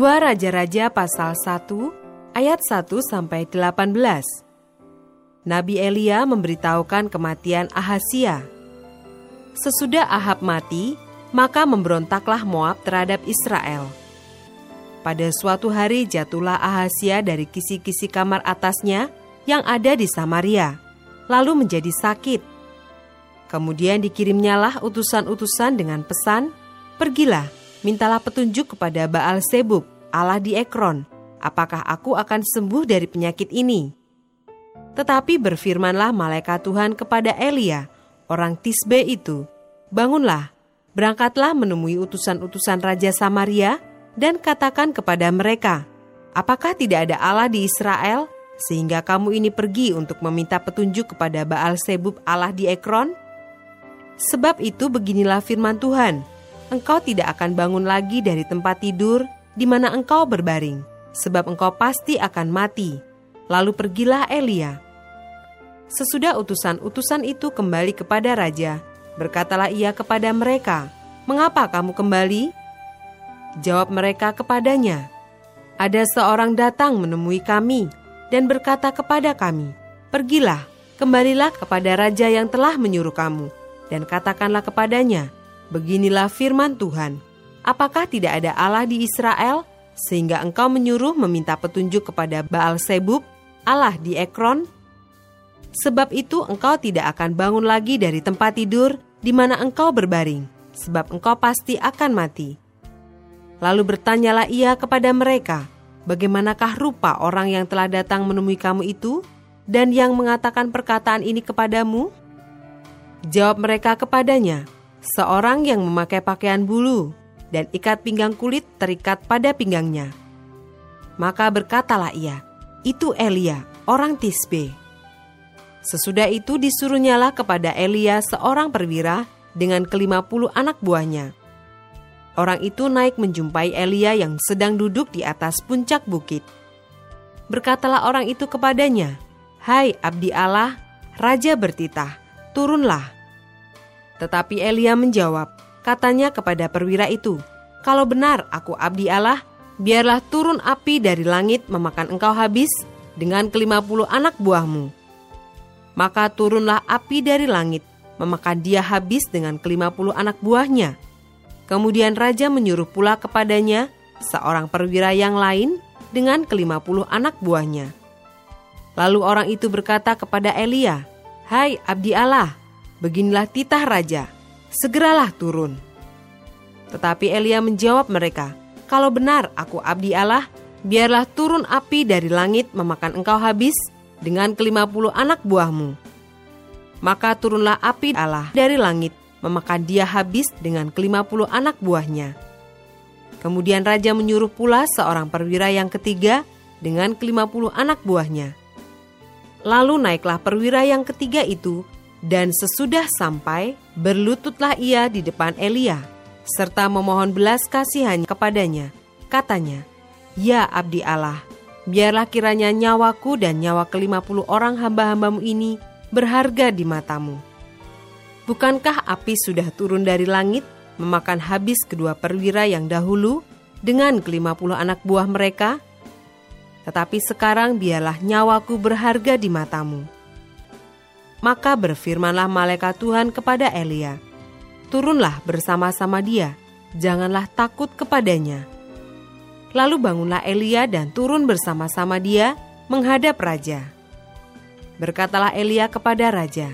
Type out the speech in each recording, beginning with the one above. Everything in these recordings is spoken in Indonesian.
Dua Raja-Raja pasal 1 ayat 1 sampai 18. Nabi Elia memberitahukan kematian Ahasia. Sesudah Ahab mati, maka memberontaklah Moab terhadap Israel. Pada suatu hari jatuhlah Ahasia dari kisi-kisi kamar atasnya yang ada di Samaria, lalu menjadi sakit. Kemudian dikirimnyalah utusan-utusan dengan pesan, "Pergilah, mintalah petunjuk kepada Baal Sebub, Allah di Ekron, apakah aku akan sembuh dari penyakit ini? Tetapi berfirmanlah malaikat Tuhan kepada Elia, orang Tisbe itu, Bangunlah, berangkatlah menemui utusan-utusan Raja Samaria dan katakan kepada mereka, Apakah tidak ada Allah di Israel, sehingga kamu ini pergi untuk meminta petunjuk kepada Baal Sebub Allah di Ekron? Sebab itu beginilah firman Tuhan, engkau tidak akan bangun lagi dari tempat tidur di mana engkau berbaring, sebab engkau pasti akan mati. Lalu pergilah Elia. Sesudah utusan-utusan itu kembali kepada raja, berkatalah ia kepada mereka, "Mengapa kamu kembali?" Jawab mereka kepadanya, "Ada seorang datang menemui kami dan berkata kepada kami, 'Pergilah, kembalilah kepada raja yang telah menyuruh kamu, dan katakanlah kepadanya, Beginilah firman Tuhan. Apakah tidak ada Allah di Israel sehingga engkau menyuruh meminta petunjuk kepada Baal Sebub, Allah di Ekron? Sebab itu engkau tidak akan bangun lagi dari tempat tidur di mana engkau berbaring, sebab engkau pasti akan mati. Lalu bertanyalah ia kepada mereka, bagaimanakah rupa orang yang telah datang menemui kamu itu dan yang mengatakan perkataan ini kepadamu? Jawab mereka kepadanya, seorang yang memakai pakaian bulu dan ikat pinggang kulit terikat pada pinggangnya. Maka berkatalah ia, itu Elia, orang Tisbe. Sesudah itu disuruhnyalah kepada Elia seorang perwira dengan kelima puluh anak buahnya. Orang itu naik menjumpai Elia yang sedang duduk di atas puncak bukit. Berkatalah orang itu kepadanya, Hai abdi Allah, Raja bertitah, turunlah tetapi Elia menjawab, katanya kepada perwira itu, Kalau benar aku abdi Allah, biarlah turun api dari langit memakan engkau habis dengan kelima puluh anak buahmu. Maka turunlah api dari langit, memakan dia habis dengan kelima puluh anak buahnya. Kemudian raja menyuruh pula kepadanya seorang perwira yang lain dengan kelima puluh anak buahnya. Lalu orang itu berkata kepada Elia, Hai abdi Allah, Beginilah titah raja, segeralah turun. Tetapi Elia menjawab mereka, Kalau benar aku abdi Allah, biarlah turun api dari langit memakan engkau habis dengan kelima puluh anak buahmu. Maka turunlah api Allah dari langit, memakan dia habis dengan kelima puluh anak buahnya. Kemudian raja menyuruh pula seorang perwira yang ketiga dengan kelima puluh anak buahnya. Lalu naiklah perwira yang ketiga itu dan sesudah sampai, berlututlah ia di depan Elia, serta memohon belas kasihan kepadanya. Katanya, Ya abdi Allah, biarlah kiranya nyawaku dan nyawa kelima puluh orang hamba-hambamu ini berharga di matamu. Bukankah api sudah turun dari langit, memakan habis kedua perwira yang dahulu dengan kelima puluh anak buah mereka? Tetapi sekarang biarlah nyawaku berharga di matamu.' Maka berfirmanlah malaikat Tuhan kepada Elia, "Turunlah bersama-sama dia, janganlah takut kepadanya." Lalu bangunlah Elia dan turun bersama-sama dia menghadap raja. Berkatalah Elia kepada raja,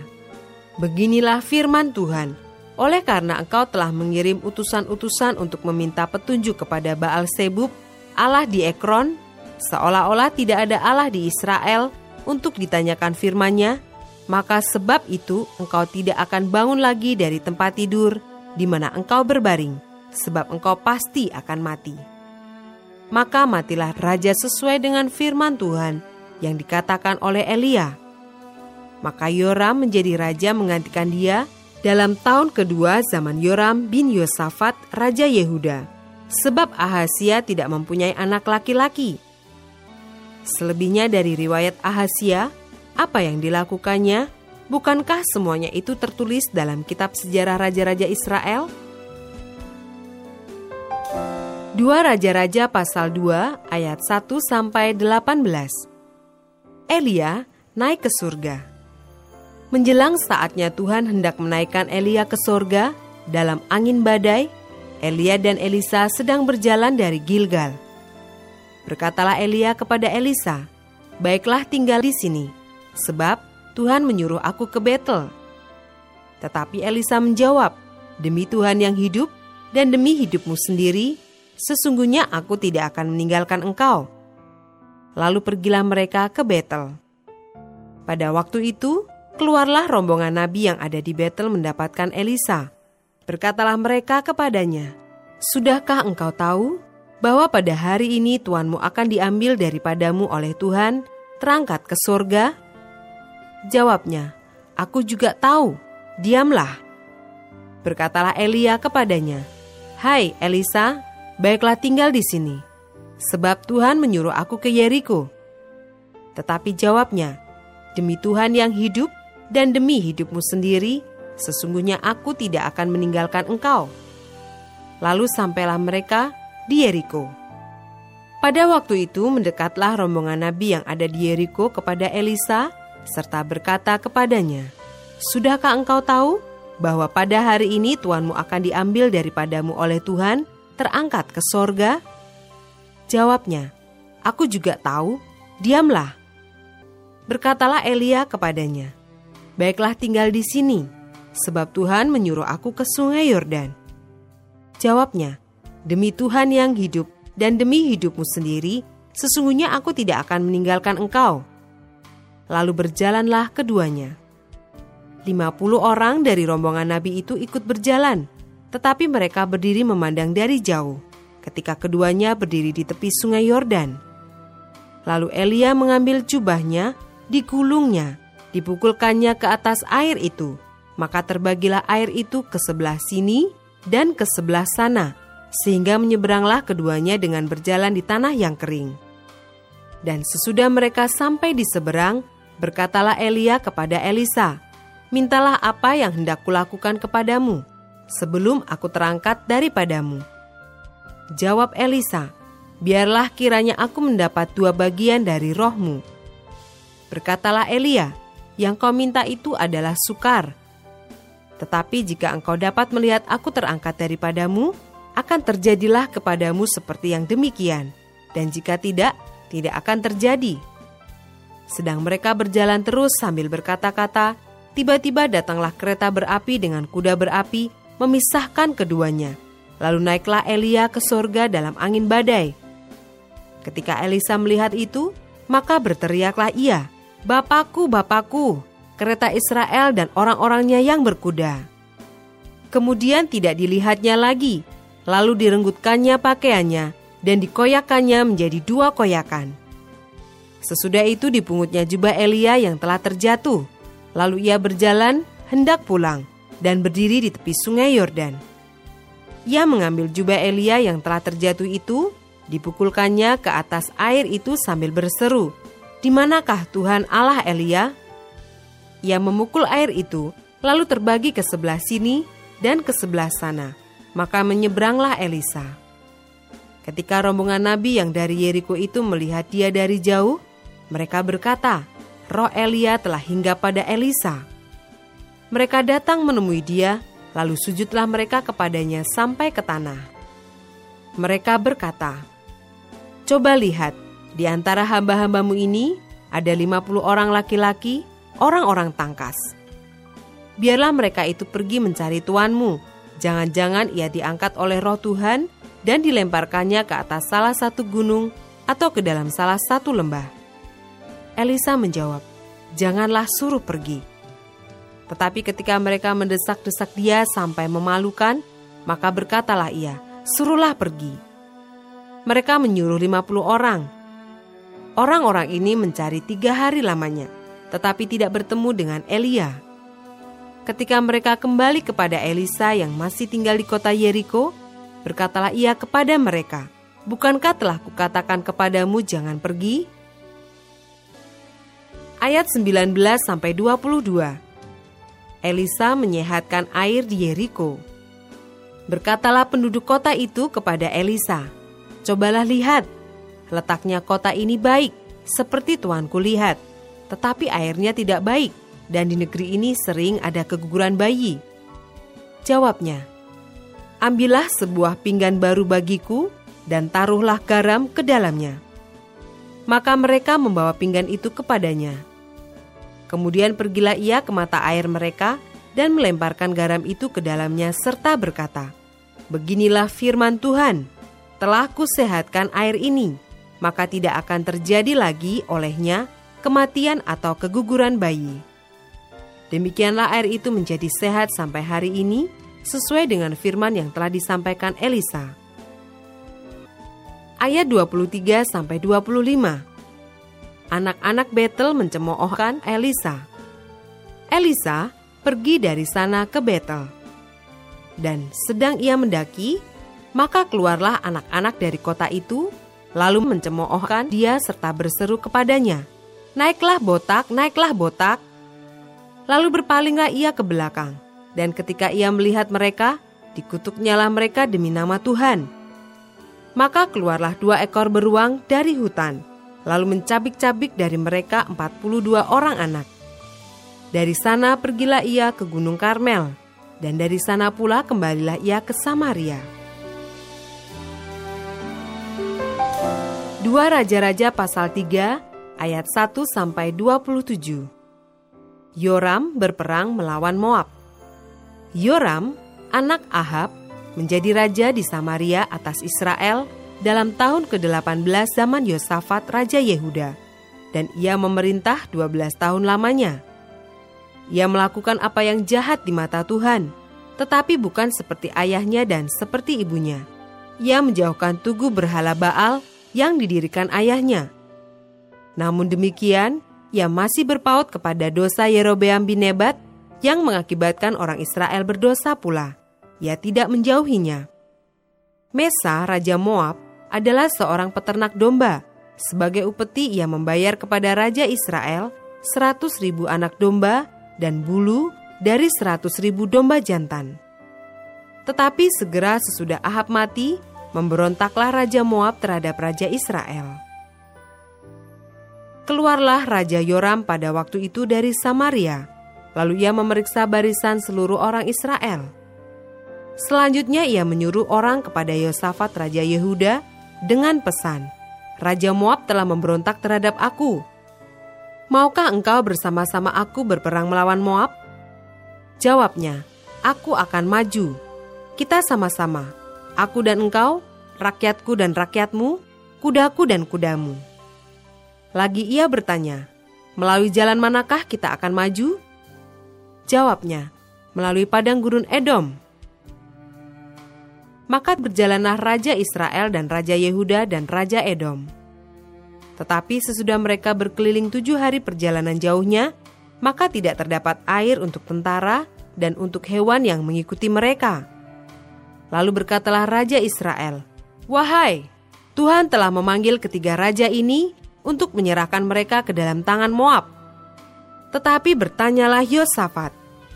"Beginilah firman Tuhan: Oleh karena engkau telah mengirim utusan-utusan untuk meminta petunjuk kepada Baal Sebub, Allah di Ekron, seolah-olah tidak ada Allah di Israel untuk ditanyakan firman-Nya, maka sebab itu engkau tidak akan bangun lagi dari tempat tidur di mana engkau berbaring, sebab engkau pasti akan mati. Maka matilah raja sesuai dengan firman Tuhan yang dikatakan oleh Elia. Maka Yoram menjadi raja menggantikan dia dalam tahun kedua zaman Yoram bin Yosafat, Raja Yehuda. Sebab Ahasia tidak mempunyai anak laki-laki. Selebihnya dari riwayat Ahasia, apa yang dilakukannya? Bukankah semuanya itu tertulis dalam kitab sejarah Raja-Raja Israel? Dua Raja-Raja pasal 2 ayat 1 sampai 18. Elia naik ke surga. Menjelang saatnya Tuhan hendak menaikkan Elia ke surga dalam angin badai, Elia dan Elisa sedang berjalan dari Gilgal. Berkatalah Elia kepada Elisa, "Baiklah tinggal di sini, sebab Tuhan menyuruh aku ke Betel." Tetapi Elisa menjawab, "Demi Tuhan yang hidup dan demi hidupmu sendiri, Sesungguhnya aku tidak akan meninggalkan engkau. Lalu pergilah mereka ke Betel. Pada waktu itu, keluarlah rombongan nabi yang ada di Betel mendapatkan Elisa. Berkatalah mereka kepadanya, Sudahkah engkau tahu bahwa pada hari ini tuanmu akan diambil daripadamu oleh Tuhan, terangkat ke surga? Jawabnya, Aku juga tahu, diamlah. Berkatalah Elia kepadanya, Hai Elisa, Baiklah tinggal di sini, sebab Tuhan menyuruh aku ke Yeriko. Tetapi jawabnya, demi Tuhan yang hidup dan demi hidupmu sendiri, sesungguhnya aku tidak akan meninggalkan engkau. Lalu sampailah mereka di Yeriko. Pada waktu itu mendekatlah rombongan nabi yang ada di Yeriko kepada Elisa serta berkata kepadanya, Sudahkah engkau tahu bahwa pada hari ini tuanmu akan diambil daripadamu oleh Tuhan terangkat ke sorga? Jawabnya, aku juga tahu, diamlah. Berkatalah Elia kepadanya, Baiklah tinggal di sini, sebab Tuhan menyuruh aku ke sungai Yordan. Jawabnya, Demi Tuhan yang hidup dan demi hidupmu sendiri, sesungguhnya aku tidak akan meninggalkan engkau. Lalu berjalanlah keduanya. Lima puluh orang dari rombongan nabi itu ikut berjalan, tetapi mereka berdiri memandang dari jauh ketika keduanya berdiri di tepi sungai Yordan. Lalu Elia mengambil jubahnya, digulungnya, dipukulkannya ke atas air itu. Maka terbagilah air itu ke sebelah sini dan ke sebelah sana, sehingga menyeberanglah keduanya dengan berjalan di tanah yang kering. Dan sesudah mereka sampai di seberang, berkatalah Elia kepada Elisa, Mintalah apa yang hendak kulakukan kepadamu, sebelum aku terangkat daripadamu. Jawab Elisa, biarlah kiranya aku mendapat dua bagian dari rohmu. Berkatalah Elia, yang kau minta itu adalah sukar. Tetapi jika engkau dapat melihat aku terangkat daripadamu, akan terjadilah kepadamu seperti yang demikian. Dan jika tidak, tidak akan terjadi. Sedang mereka berjalan terus sambil berkata-kata, tiba-tiba datanglah kereta berapi dengan kuda berapi memisahkan keduanya. Lalu naiklah Elia ke sorga dalam angin badai. Ketika Elisa melihat itu, maka berteriaklah ia, Bapakku, Bapakku, kereta Israel dan orang-orangnya yang berkuda. Kemudian tidak dilihatnya lagi, lalu direnggutkannya pakaiannya dan dikoyakannya menjadi dua koyakan. Sesudah itu dipungutnya jubah Elia yang telah terjatuh, lalu ia berjalan hendak pulang dan berdiri di tepi sungai Yordan. Ia mengambil jubah Elia yang telah terjatuh itu, dipukulkannya ke atas air itu sambil berseru, "Di manakah Tuhan Allah Elia?" Ia memukul air itu, lalu terbagi ke sebelah sini dan ke sebelah sana. Maka menyeberanglah Elisa. Ketika rombongan nabi yang dari Yeriko itu melihat dia dari jauh, mereka berkata, "Roh Elia telah hingga pada Elisa." Mereka datang menemui dia, lalu sujudlah mereka kepadanya sampai ke tanah. Mereka berkata, Coba lihat, di antara hamba-hambamu ini ada lima puluh orang laki-laki, orang-orang tangkas. Biarlah mereka itu pergi mencari tuanmu. Jangan-jangan ia diangkat oleh roh Tuhan dan dilemparkannya ke atas salah satu gunung atau ke dalam salah satu lembah. Elisa menjawab, Janganlah suruh pergi Tetapi ketika mereka mendesak-desak dia sampai memalukan, maka berkatalah ia, suruhlah pergi. Mereka menyuruh 50 orang. Orang-orang ini mencari tiga hari lamanya, tetapi tidak bertemu dengan Elia. Ketika mereka kembali kepada Elisa yang masih tinggal di kota Yeriko, berkatalah ia kepada mereka, Bukankah telah kukatakan kepadamu jangan pergi? Ayat 19 sampai 22. Elisa menyehatkan air di Yeriko. Berkatalah penduduk kota itu kepada Elisa, "Cobalah lihat, letaknya kota ini baik, seperti tuanku lihat, tetapi airnya tidak baik, dan di negeri ini sering ada keguguran bayi." Jawabnya, "Ambillah sebuah pinggan baru bagiku dan taruhlah garam ke dalamnya. Maka mereka membawa pinggan itu kepadanya. Kemudian pergilah ia ke mata air mereka dan melemparkan garam itu ke dalamnya serta berkata, Beginilah firman Tuhan, telah kusehatkan air ini, maka tidak akan terjadi lagi olehnya kematian atau keguguran bayi. Demikianlah air itu menjadi sehat sampai hari ini, sesuai dengan firman yang telah disampaikan Elisa ayat 23 sampai 25. Anak-anak Betel mencemoohkan Elisa. Elisa pergi dari sana ke Betel. Dan sedang ia mendaki, maka keluarlah anak-anak dari kota itu, lalu mencemoohkan dia serta berseru kepadanya, "Naiklah botak, naiklah botak." Lalu berpalinglah ia ke belakang, dan ketika ia melihat mereka, dikutuknyalah mereka demi nama Tuhan maka keluarlah dua ekor beruang dari hutan, lalu mencabik-cabik dari mereka 42 orang anak. Dari sana pergilah ia ke Gunung Karmel, dan dari sana pula kembalilah ia ke Samaria. Dua Raja-Raja pasal 3 ayat 1 sampai 27. Yoram berperang melawan Moab. Yoram, anak Ahab, menjadi raja di Samaria atas Israel dalam tahun ke-18 zaman Yosafat Raja Yehuda, dan ia memerintah 12 tahun lamanya. Ia melakukan apa yang jahat di mata Tuhan, tetapi bukan seperti ayahnya dan seperti ibunya. Ia menjauhkan tugu berhala Baal yang didirikan ayahnya. Namun demikian, ia masih berpaut kepada dosa Yerobeam bin Nebat yang mengakibatkan orang Israel berdosa pula ia tidak menjauhinya. Mesa, Raja Moab, adalah seorang peternak domba. Sebagai upeti ia membayar kepada Raja Israel seratus ribu anak domba dan bulu dari seratus ribu domba jantan. Tetapi segera sesudah Ahab mati, memberontaklah Raja Moab terhadap Raja Israel. Keluarlah Raja Yoram pada waktu itu dari Samaria, lalu ia memeriksa barisan seluruh orang Israel Selanjutnya ia menyuruh orang kepada Yosafat Raja Yehuda dengan pesan, Raja Moab telah memberontak terhadap aku. Maukah engkau bersama-sama aku berperang melawan Moab? Jawabnya, aku akan maju. Kita sama-sama, aku dan engkau, rakyatku dan rakyatmu, kudaku dan kudamu. Lagi ia bertanya, melalui jalan manakah kita akan maju? Jawabnya, melalui padang gurun Edom. Maka berjalanlah Raja Israel dan Raja Yehuda dan Raja Edom. Tetapi sesudah mereka berkeliling tujuh hari perjalanan jauhnya, maka tidak terdapat air untuk tentara dan untuk hewan yang mengikuti mereka. Lalu berkatalah Raja Israel, Wahai, Tuhan telah memanggil ketiga raja ini untuk menyerahkan mereka ke dalam tangan Moab. Tetapi bertanyalah Yosafat,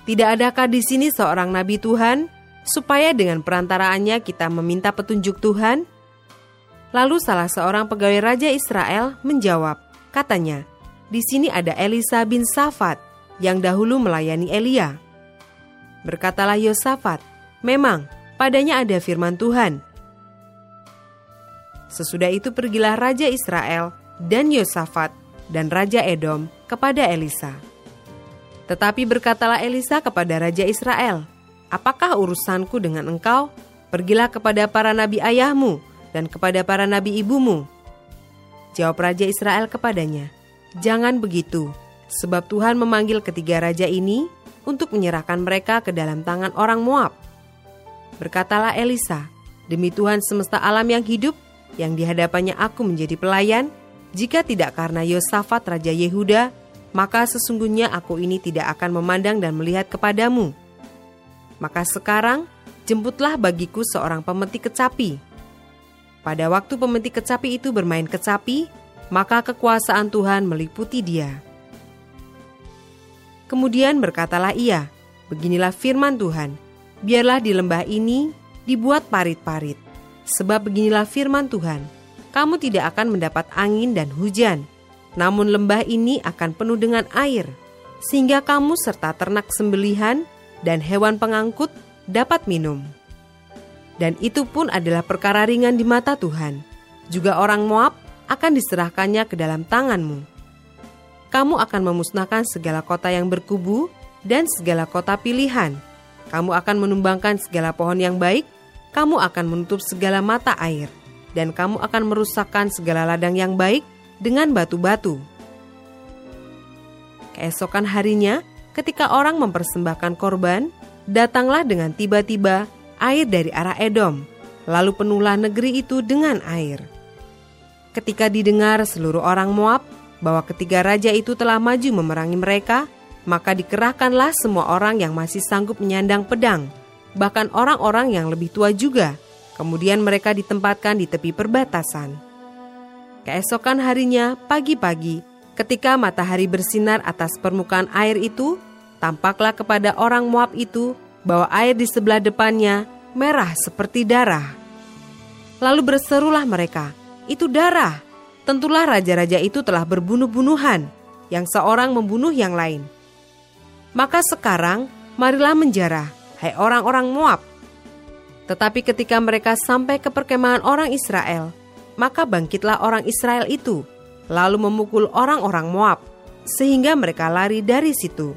tidak adakah di sini seorang nabi Tuhan supaya dengan perantaraannya kita meminta petunjuk Tuhan? Lalu salah seorang pegawai raja Israel menjawab, katanya, di sini ada Elisa bin Safat yang dahulu melayani Elia. Berkatalah Yosafat, memang padanya ada firman Tuhan. Sesudah itu pergilah Raja Israel dan Yosafat dan Raja Edom kepada Elisa. Tetapi berkatalah Elisa kepada Raja Israel, Apakah urusanku dengan engkau? Pergilah kepada para nabi ayahmu dan kepada para nabi ibumu. Jawab Raja Israel kepadanya, Jangan begitu, sebab Tuhan memanggil ketiga raja ini untuk menyerahkan mereka ke dalam tangan orang Moab. Berkatalah Elisa, demi Tuhan semesta alam yang hidup, yang di hadapannya aku menjadi pelayan, jika tidak karena Yosafat Raja Yehuda, maka sesungguhnya aku ini tidak akan memandang dan melihat kepadamu. Maka sekarang, jemputlah bagiku seorang pemetik kecapi. Pada waktu pemetik kecapi itu bermain kecapi, maka kekuasaan Tuhan meliputi dia. Kemudian berkatalah ia, Beginilah firman Tuhan, biarlah di lembah ini dibuat parit-parit. Sebab beginilah firman Tuhan, kamu tidak akan mendapat angin dan hujan, namun lembah ini akan penuh dengan air, sehingga kamu serta ternak sembelihan dan hewan pengangkut dapat minum. Dan itu pun adalah perkara ringan di mata Tuhan. Juga orang Moab akan diserahkannya ke dalam tanganmu. Kamu akan memusnahkan segala kota yang berkubu dan segala kota pilihan. Kamu akan menumbangkan segala pohon yang baik, kamu akan menutup segala mata air, dan kamu akan merusakkan segala ladang yang baik dengan batu-batu. Keesokan harinya, ketika orang mempersembahkan korban, datanglah dengan tiba-tiba air dari arah Edom, lalu penuhlah negeri itu dengan air. Ketika didengar seluruh orang Moab bahwa ketiga raja itu telah maju memerangi mereka, maka dikerahkanlah semua orang yang masih sanggup menyandang pedang, bahkan orang-orang yang lebih tua juga. Kemudian mereka ditempatkan di tepi perbatasan. Keesokan harinya, pagi-pagi, ketika matahari bersinar atas permukaan air itu, tampaklah kepada orang Moab itu bahwa air di sebelah depannya merah seperti darah. Lalu berserulah mereka, "Itu darah!" Tentulah raja-raja itu telah berbunuh-bunuhan, yang seorang membunuh yang lain. Maka sekarang, marilah menjarah, hai orang-orang Moab. Tetapi ketika mereka sampai ke perkemahan orang Israel, maka bangkitlah orang Israel itu, lalu memukul orang-orang Moab, sehingga mereka lari dari situ.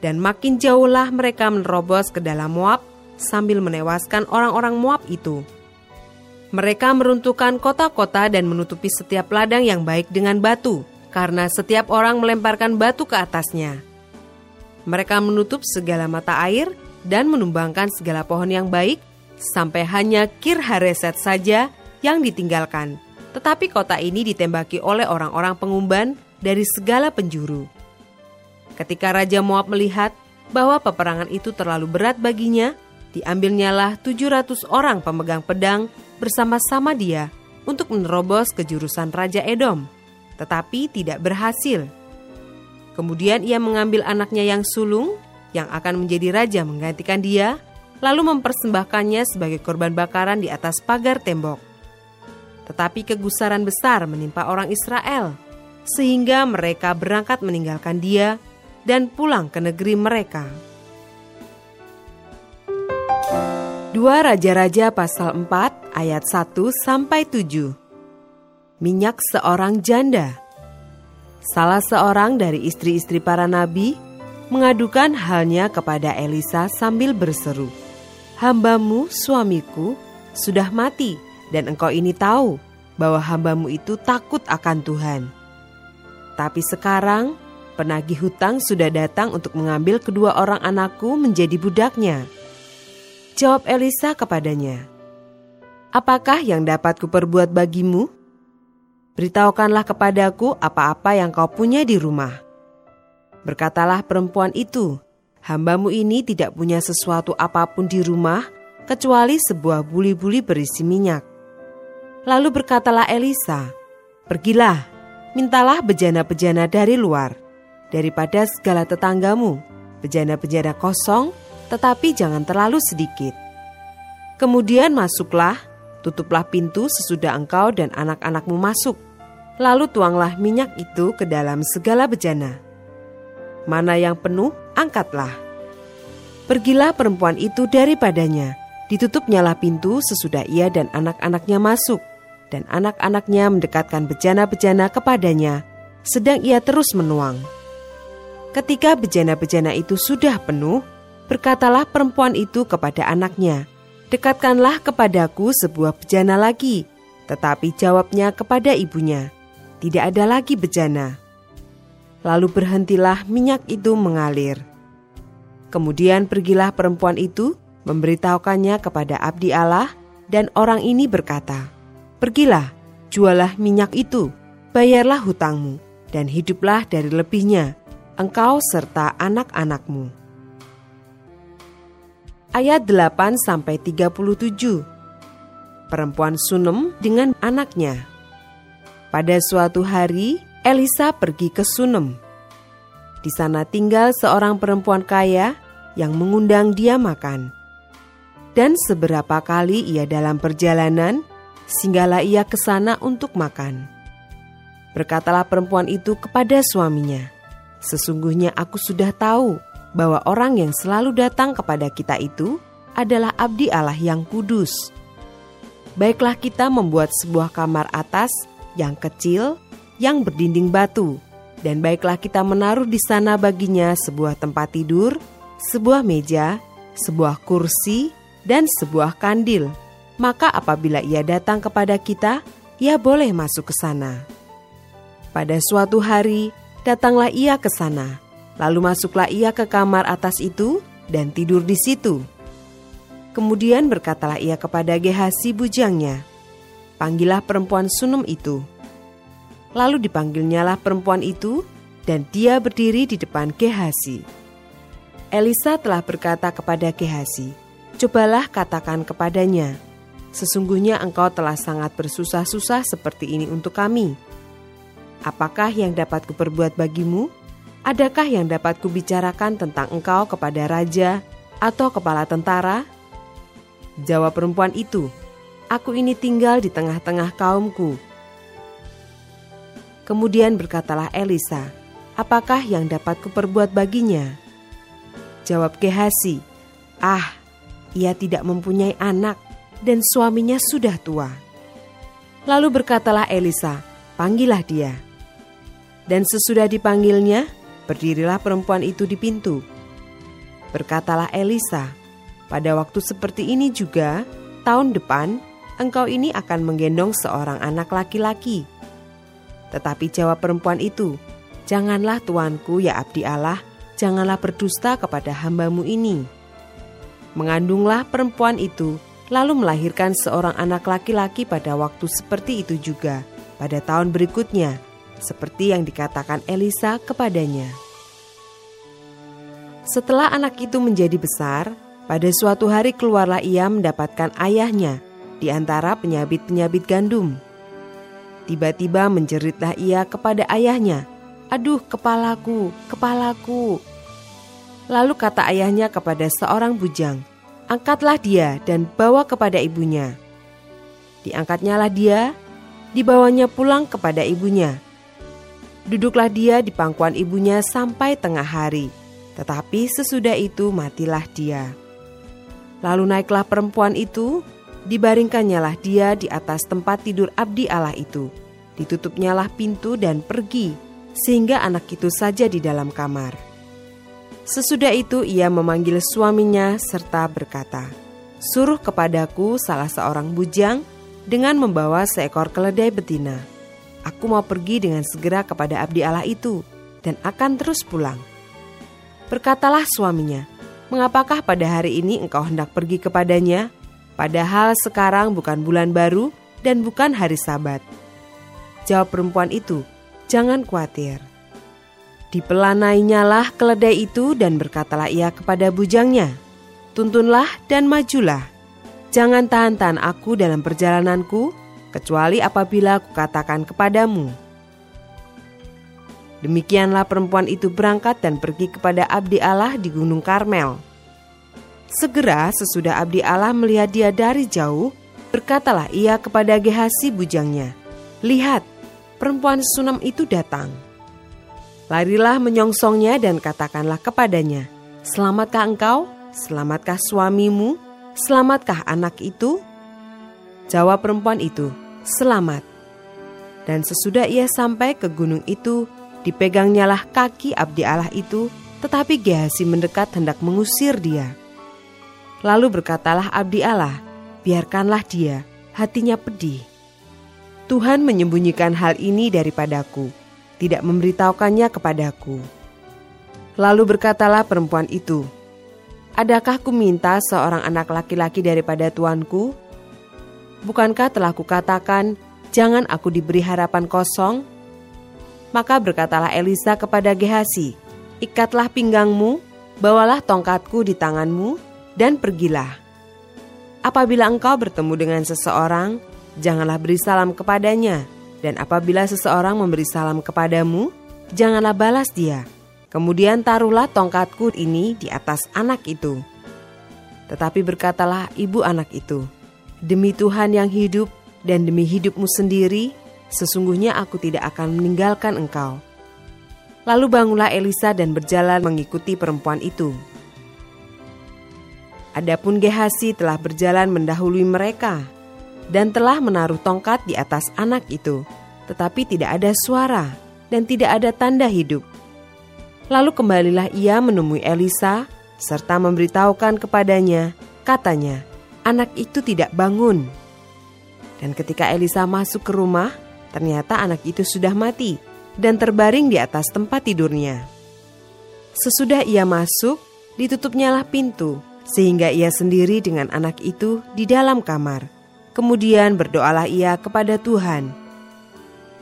Dan makin jauhlah mereka menerobos ke dalam Moab sambil menewaskan orang-orang Moab itu. Mereka meruntuhkan kota-kota dan menutupi setiap ladang yang baik dengan batu, karena setiap orang melemparkan batu ke atasnya. Mereka menutup segala mata air dan menumbangkan segala pohon yang baik, sampai hanya Kir Hareset saja yang ditinggalkan. Tetapi kota ini ditembaki oleh orang-orang pengumban dari segala penjuru. Ketika Raja Moab melihat bahwa peperangan itu terlalu berat baginya, diambilnyalah 700 orang pemegang pedang bersama-sama dia untuk menerobos ke jurusan Raja Edom, tetapi tidak berhasil. Kemudian ia mengambil anaknya yang sulung, yang akan menjadi raja menggantikan dia, lalu mempersembahkannya sebagai korban bakaran di atas pagar tembok. Tetapi kegusaran besar menimpa orang Israel, sehingga mereka berangkat meninggalkan dia dan pulang ke negeri mereka. Dua Raja-Raja pasal 4 ayat 1 sampai 7. Minyak seorang janda salah seorang dari istri-istri para nabi, mengadukan halnya kepada Elisa sambil berseru, Hambamu, suamiku, sudah mati dan engkau ini tahu bahwa hambamu itu takut akan Tuhan. Tapi sekarang penagih hutang sudah datang untuk mengambil kedua orang anakku menjadi budaknya. Jawab Elisa kepadanya, Apakah yang dapat kuperbuat bagimu? Beritahukanlah kepadaku apa-apa yang kau punya di rumah. Berkatalah perempuan itu, hambamu ini tidak punya sesuatu apa pun di rumah kecuali sebuah buli-buli berisi minyak. Lalu berkatalah Elisa, Pergilah, mintalah bejana-bejana dari luar, daripada segala tetanggamu, bejana-bejana kosong, tetapi jangan terlalu sedikit. Kemudian masuklah, tutuplah pintu sesudah engkau dan anak-anakmu masuk Lalu tuanglah minyak itu ke dalam segala bejana. Mana yang penuh, angkatlah. Pergilah perempuan itu daripadanya. Ditutupnyalah pintu sesudah ia dan anak-anaknya masuk. Dan anak-anaknya mendekatkan bejana-bejana kepadanya, sedang ia terus menuang. Ketika bejana-bejana itu sudah penuh, berkatalah perempuan itu kepada anaknya, Dekatkanlah kepadaku sebuah bejana lagi. Tetapi jawabnya kepada ibunya, tidak ada lagi bejana. Lalu berhentilah minyak itu mengalir. Kemudian pergilah perempuan itu, memberitahukannya kepada abdi Allah, dan orang ini berkata, Pergilah, jualah minyak itu, bayarlah hutangmu, dan hiduplah dari lebihnya, engkau serta anak-anakmu. Ayat 8 sampai 37. Perempuan Sunem dengan anaknya. Pada suatu hari, Elisa pergi ke Sunem di sana tinggal seorang perempuan kaya yang mengundang dia makan. Dan seberapa kali ia dalam perjalanan, singgahlah ia ke sana untuk makan. Berkatalah perempuan itu kepada suaminya, "Sesungguhnya aku sudah tahu bahwa orang yang selalu datang kepada kita itu adalah abdi Allah yang kudus. Baiklah kita membuat sebuah kamar atas yang kecil yang berdinding batu." dan baiklah kita menaruh di sana baginya sebuah tempat tidur, sebuah meja, sebuah kursi, dan sebuah kandil. Maka apabila ia datang kepada kita, ia boleh masuk ke sana. Pada suatu hari, datanglah ia ke sana, lalu masuklah ia ke kamar atas itu dan tidur di situ. Kemudian berkatalah ia kepada Gehasi bujangnya, Panggillah perempuan Sunum itu, Lalu dipanggilnyalah perempuan itu, dan dia berdiri di depan Gehasi. Elisa telah berkata kepada Gehasi, "Cobalah katakan kepadanya, sesungguhnya engkau telah sangat bersusah-susah seperti ini untuk kami. Apakah yang dapat kuperbuat bagimu? Adakah yang dapat kubicarakan tentang engkau kepada raja atau kepala tentara?" Jawab perempuan itu, "Aku ini tinggal di tengah-tengah kaumku." Kemudian berkatalah Elisa, apakah yang dapat kuperbuat baginya? Jawab Gehasi, ah, ia tidak mempunyai anak dan suaminya sudah tua. Lalu berkatalah Elisa, panggillah dia. Dan sesudah dipanggilnya, berdirilah perempuan itu di pintu. Berkatalah Elisa, pada waktu seperti ini juga, tahun depan, engkau ini akan menggendong seorang anak laki-laki tetapi jawab perempuan itu, Janganlah tuanku ya abdi Allah, janganlah berdusta kepada hambamu ini. Mengandunglah perempuan itu, lalu melahirkan seorang anak laki-laki pada waktu seperti itu juga, pada tahun berikutnya, seperti yang dikatakan Elisa kepadanya. Setelah anak itu menjadi besar, pada suatu hari keluarlah ia mendapatkan ayahnya di antara penyabit-penyabit gandum. Tiba-tiba menjeritlah ia kepada ayahnya, "Aduh, kepalaku, kepalaku!" Lalu kata ayahnya kepada seorang bujang, "Angkatlah dia dan bawa kepada ibunya." Diangkatnyalah dia, dibawanya pulang kepada ibunya. Duduklah dia di pangkuan ibunya sampai tengah hari, tetapi sesudah itu matilah dia. Lalu naiklah perempuan itu Dibaringkannyalah dia di atas tempat tidur abdi Allah itu. Ditutupnyalah pintu dan pergi, sehingga anak itu saja di dalam kamar. Sesudah itu ia memanggil suaminya serta berkata, Suruh kepadaku salah seorang bujang dengan membawa seekor keledai betina. Aku mau pergi dengan segera kepada abdi Allah itu dan akan terus pulang. Berkatalah suaminya, Mengapakah pada hari ini engkau hendak pergi kepadanya? Padahal sekarang bukan bulan baru dan bukan hari sabat. Jawab perempuan itu, jangan khawatir. Dipelanainya keledai itu dan berkatalah ia kepada bujangnya, Tuntunlah dan majulah. Jangan tahan-tahan aku dalam perjalananku, kecuali apabila aku katakan kepadamu. Demikianlah perempuan itu berangkat dan pergi kepada abdi Allah di Gunung Karmel. Segera sesudah abdi Allah melihat dia dari jauh, berkatalah ia kepada Gehasi bujangnya, Lihat, perempuan Sunam itu datang. Larilah menyongsongnya dan katakanlah kepadanya, Selamatkah engkau? Selamatkah suamimu? Selamatkah anak itu? Jawab perempuan itu, Selamat. Dan sesudah ia sampai ke gunung itu, dipegangnyalah kaki abdi Allah itu, tetapi Gehasi mendekat hendak mengusir dia. Lalu berkatalah abdi Allah, biarkanlah dia, hatinya pedih. Tuhan menyembunyikan hal ini daripadaku, tidak memberitahukannya kepadaku. Lalu berkatalah perempuan itu, Adakah ku minta seorang anak laki-laki daripada tuanku? Bukankah telah kukatakan, jangan aku diberi harapan kosong? Maka berkatalah Elisa kepada Gehasi, ikatlah pinggangmu, bawalah tongkatku di tanganmu, dan pergilah. Apabila engkau bertemu dengan seseorang, janganlah beri salam kepadanya, dan apabila seseorang memberi salam kepadamu, janganlah balas dia. Kemudian taruhlah tongkatku ini di atas anak itu. Tetapi berkatalah ibu anak itu, Demi Tuhan yang hidup dan demi hidupmu sendiri, sesungguhnya aku tidak akan meninggalkan engkau. Lalu bangunlah Elisa dan berjalan mengikuti perempuan itu. Adapun Gehasi telah berjalan mendahului mereka dan telah menaruh tongkat di atas anak itu, tetapi tidak ada suara dan tidak ada tanda hidup. Lalu kembalilah ia menemui Elisa serta memberitahukan kepadanya, katanya, anak itu tidak bangun. Dan ketika Elisa masuk ke rumah, ternyata anak itu sudah mati dan terbaring di atas tempat tidurnya. Sesudah ia masuk, ditutupnyalah pintu, sehingga ia sendiri dengan anak itu di dalam kamar. Kemudian berdoalah ia kepada Tuhan.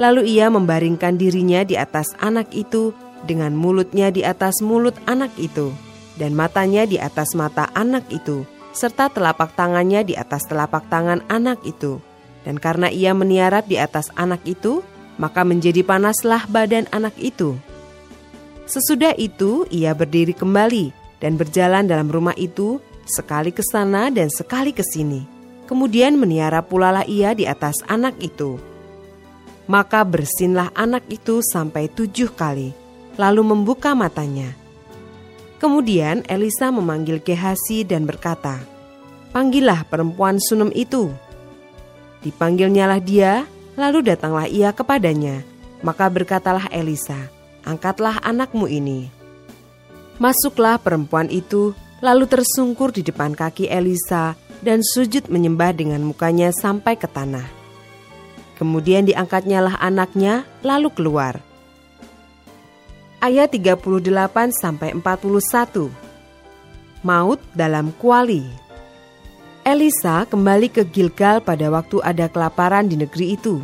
Lalu ia membaringkan dirinya di atas anak itu dengan mulutnya di atas mulut anak itu, dan matanya di atas mata anak itu, serta telapak tangannya di atas telapak tangan anak itu. Dan karena ia meniarap di atas anak itu, maka menjadi panaslah badan anak itu. Sesudah itu, ia berdiri kembali dan berjalan dalam rumah itu, sekali ke sana dan sekali ke sini. Kemudian meniara pula lah ia di atas anak itu. Maka bersinlah anak itu sampai tujuh kali lalu membuka matanya. Kemudian Elisa memanggil Gehasi dan berkata, Panggillah perempuan Sunem itu. Dipanggilnyalah dia, lalu datanglah ia kepadanya. Maka berkatalah Elisa, Angkatlah anakmu ini. Masuklah perempuan itu, lalu tersungkur di depan kaki Elisa dan sujud menyembah dengan mukanya sampai ke tanah. Kemudian diangkatnyalah anaknya, lalu keluar ayat 38 sampai 41. Maut dalam kuali. Elisa kembali ke Gilgal pada waktu ada kelaparan di negeri itu.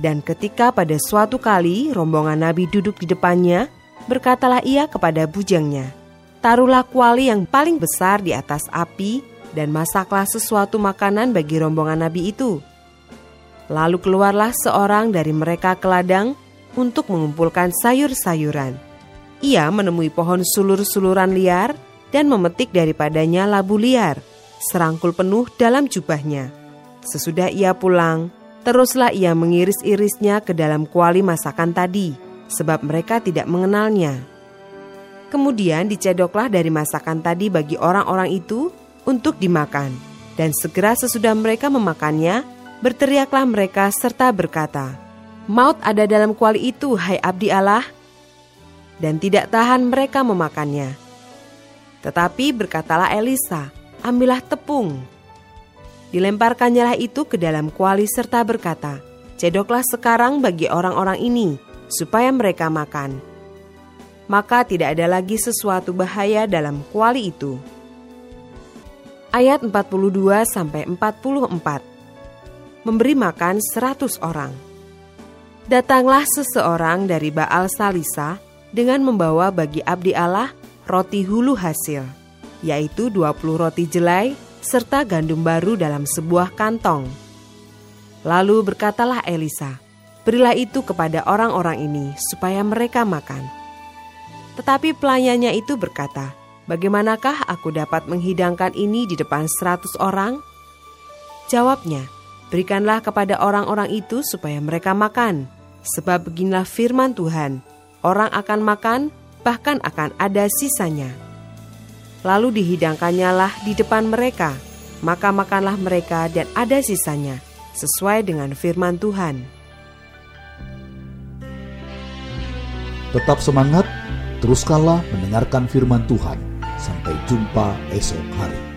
Dan ketika pada suatu kali rombongan nabi duduk di depannya, berkatalah ia kepada bujangnya, "Taruhlah kuali yang paling besar di atas api dan masaklah sesuatu makanan bagi rombongan nabi itu." Lalu keluarlah seorang dari mereka ke ladang untuk mengumpulkan sayur-sayuran. Ia menemui pohon sulur-suluran liar dan memetik daripadanya labu liar, serangkul penuh dalam jubahnya. Sesudah ia pulang, teruslah ia mengiris-irisnya ke dalam kuali masakan tadi, sebab mereka tidak mengenalnya. Kemudian dicedoklah dari masakan tadi bagi orang-orang itu untuk dimakan, dan segera sesudah mereka memakannya, berteriaklah mereka serta berkata, Maut ada dalam kuali itu, hai abdi Allah, dan tidak tahan mereka memakannya. Tetapi berkatalah Elisa, ambillah tepung. Dilemparkannya itu ke dalam kuali serta berkata, cedoklah sekarang bagi orang-orang ini, supaya mereka makan. Maka tidak ada lagi sesuatu bahaya dalam kuali itu. Ayat 42 sampai 44. Memberi makan 100 orang. Datanglah seseorang dari Baal Salisa dengan membawa bagi abdi Allah roti hulu hasil, yaitu 20 roti jelai serta gandum baru dalam sebuah kantong. Lalu berkatalah Elisa, berilah itu kepada orang-orang ini supaya mereka makan. Tetapi pelayannya itu berkata, bagaimanakah aku dapat menghidangkan ini di depan seratus orang? Jawabnya, berikanlah kepada orang-orang itu supaya mereka makan Sebab beginilah firman Tuhan, orang akan makan, bahkan akan ada sisanya. Lalu dihidangkannya lah di depan mereka, maka makanlah mereka dan ada sisanya, sesuai dengan firman Tuhan. Tetap semangat, teruskanlah mendengarkan firman Tuhan. Sampai jumpa esok hari.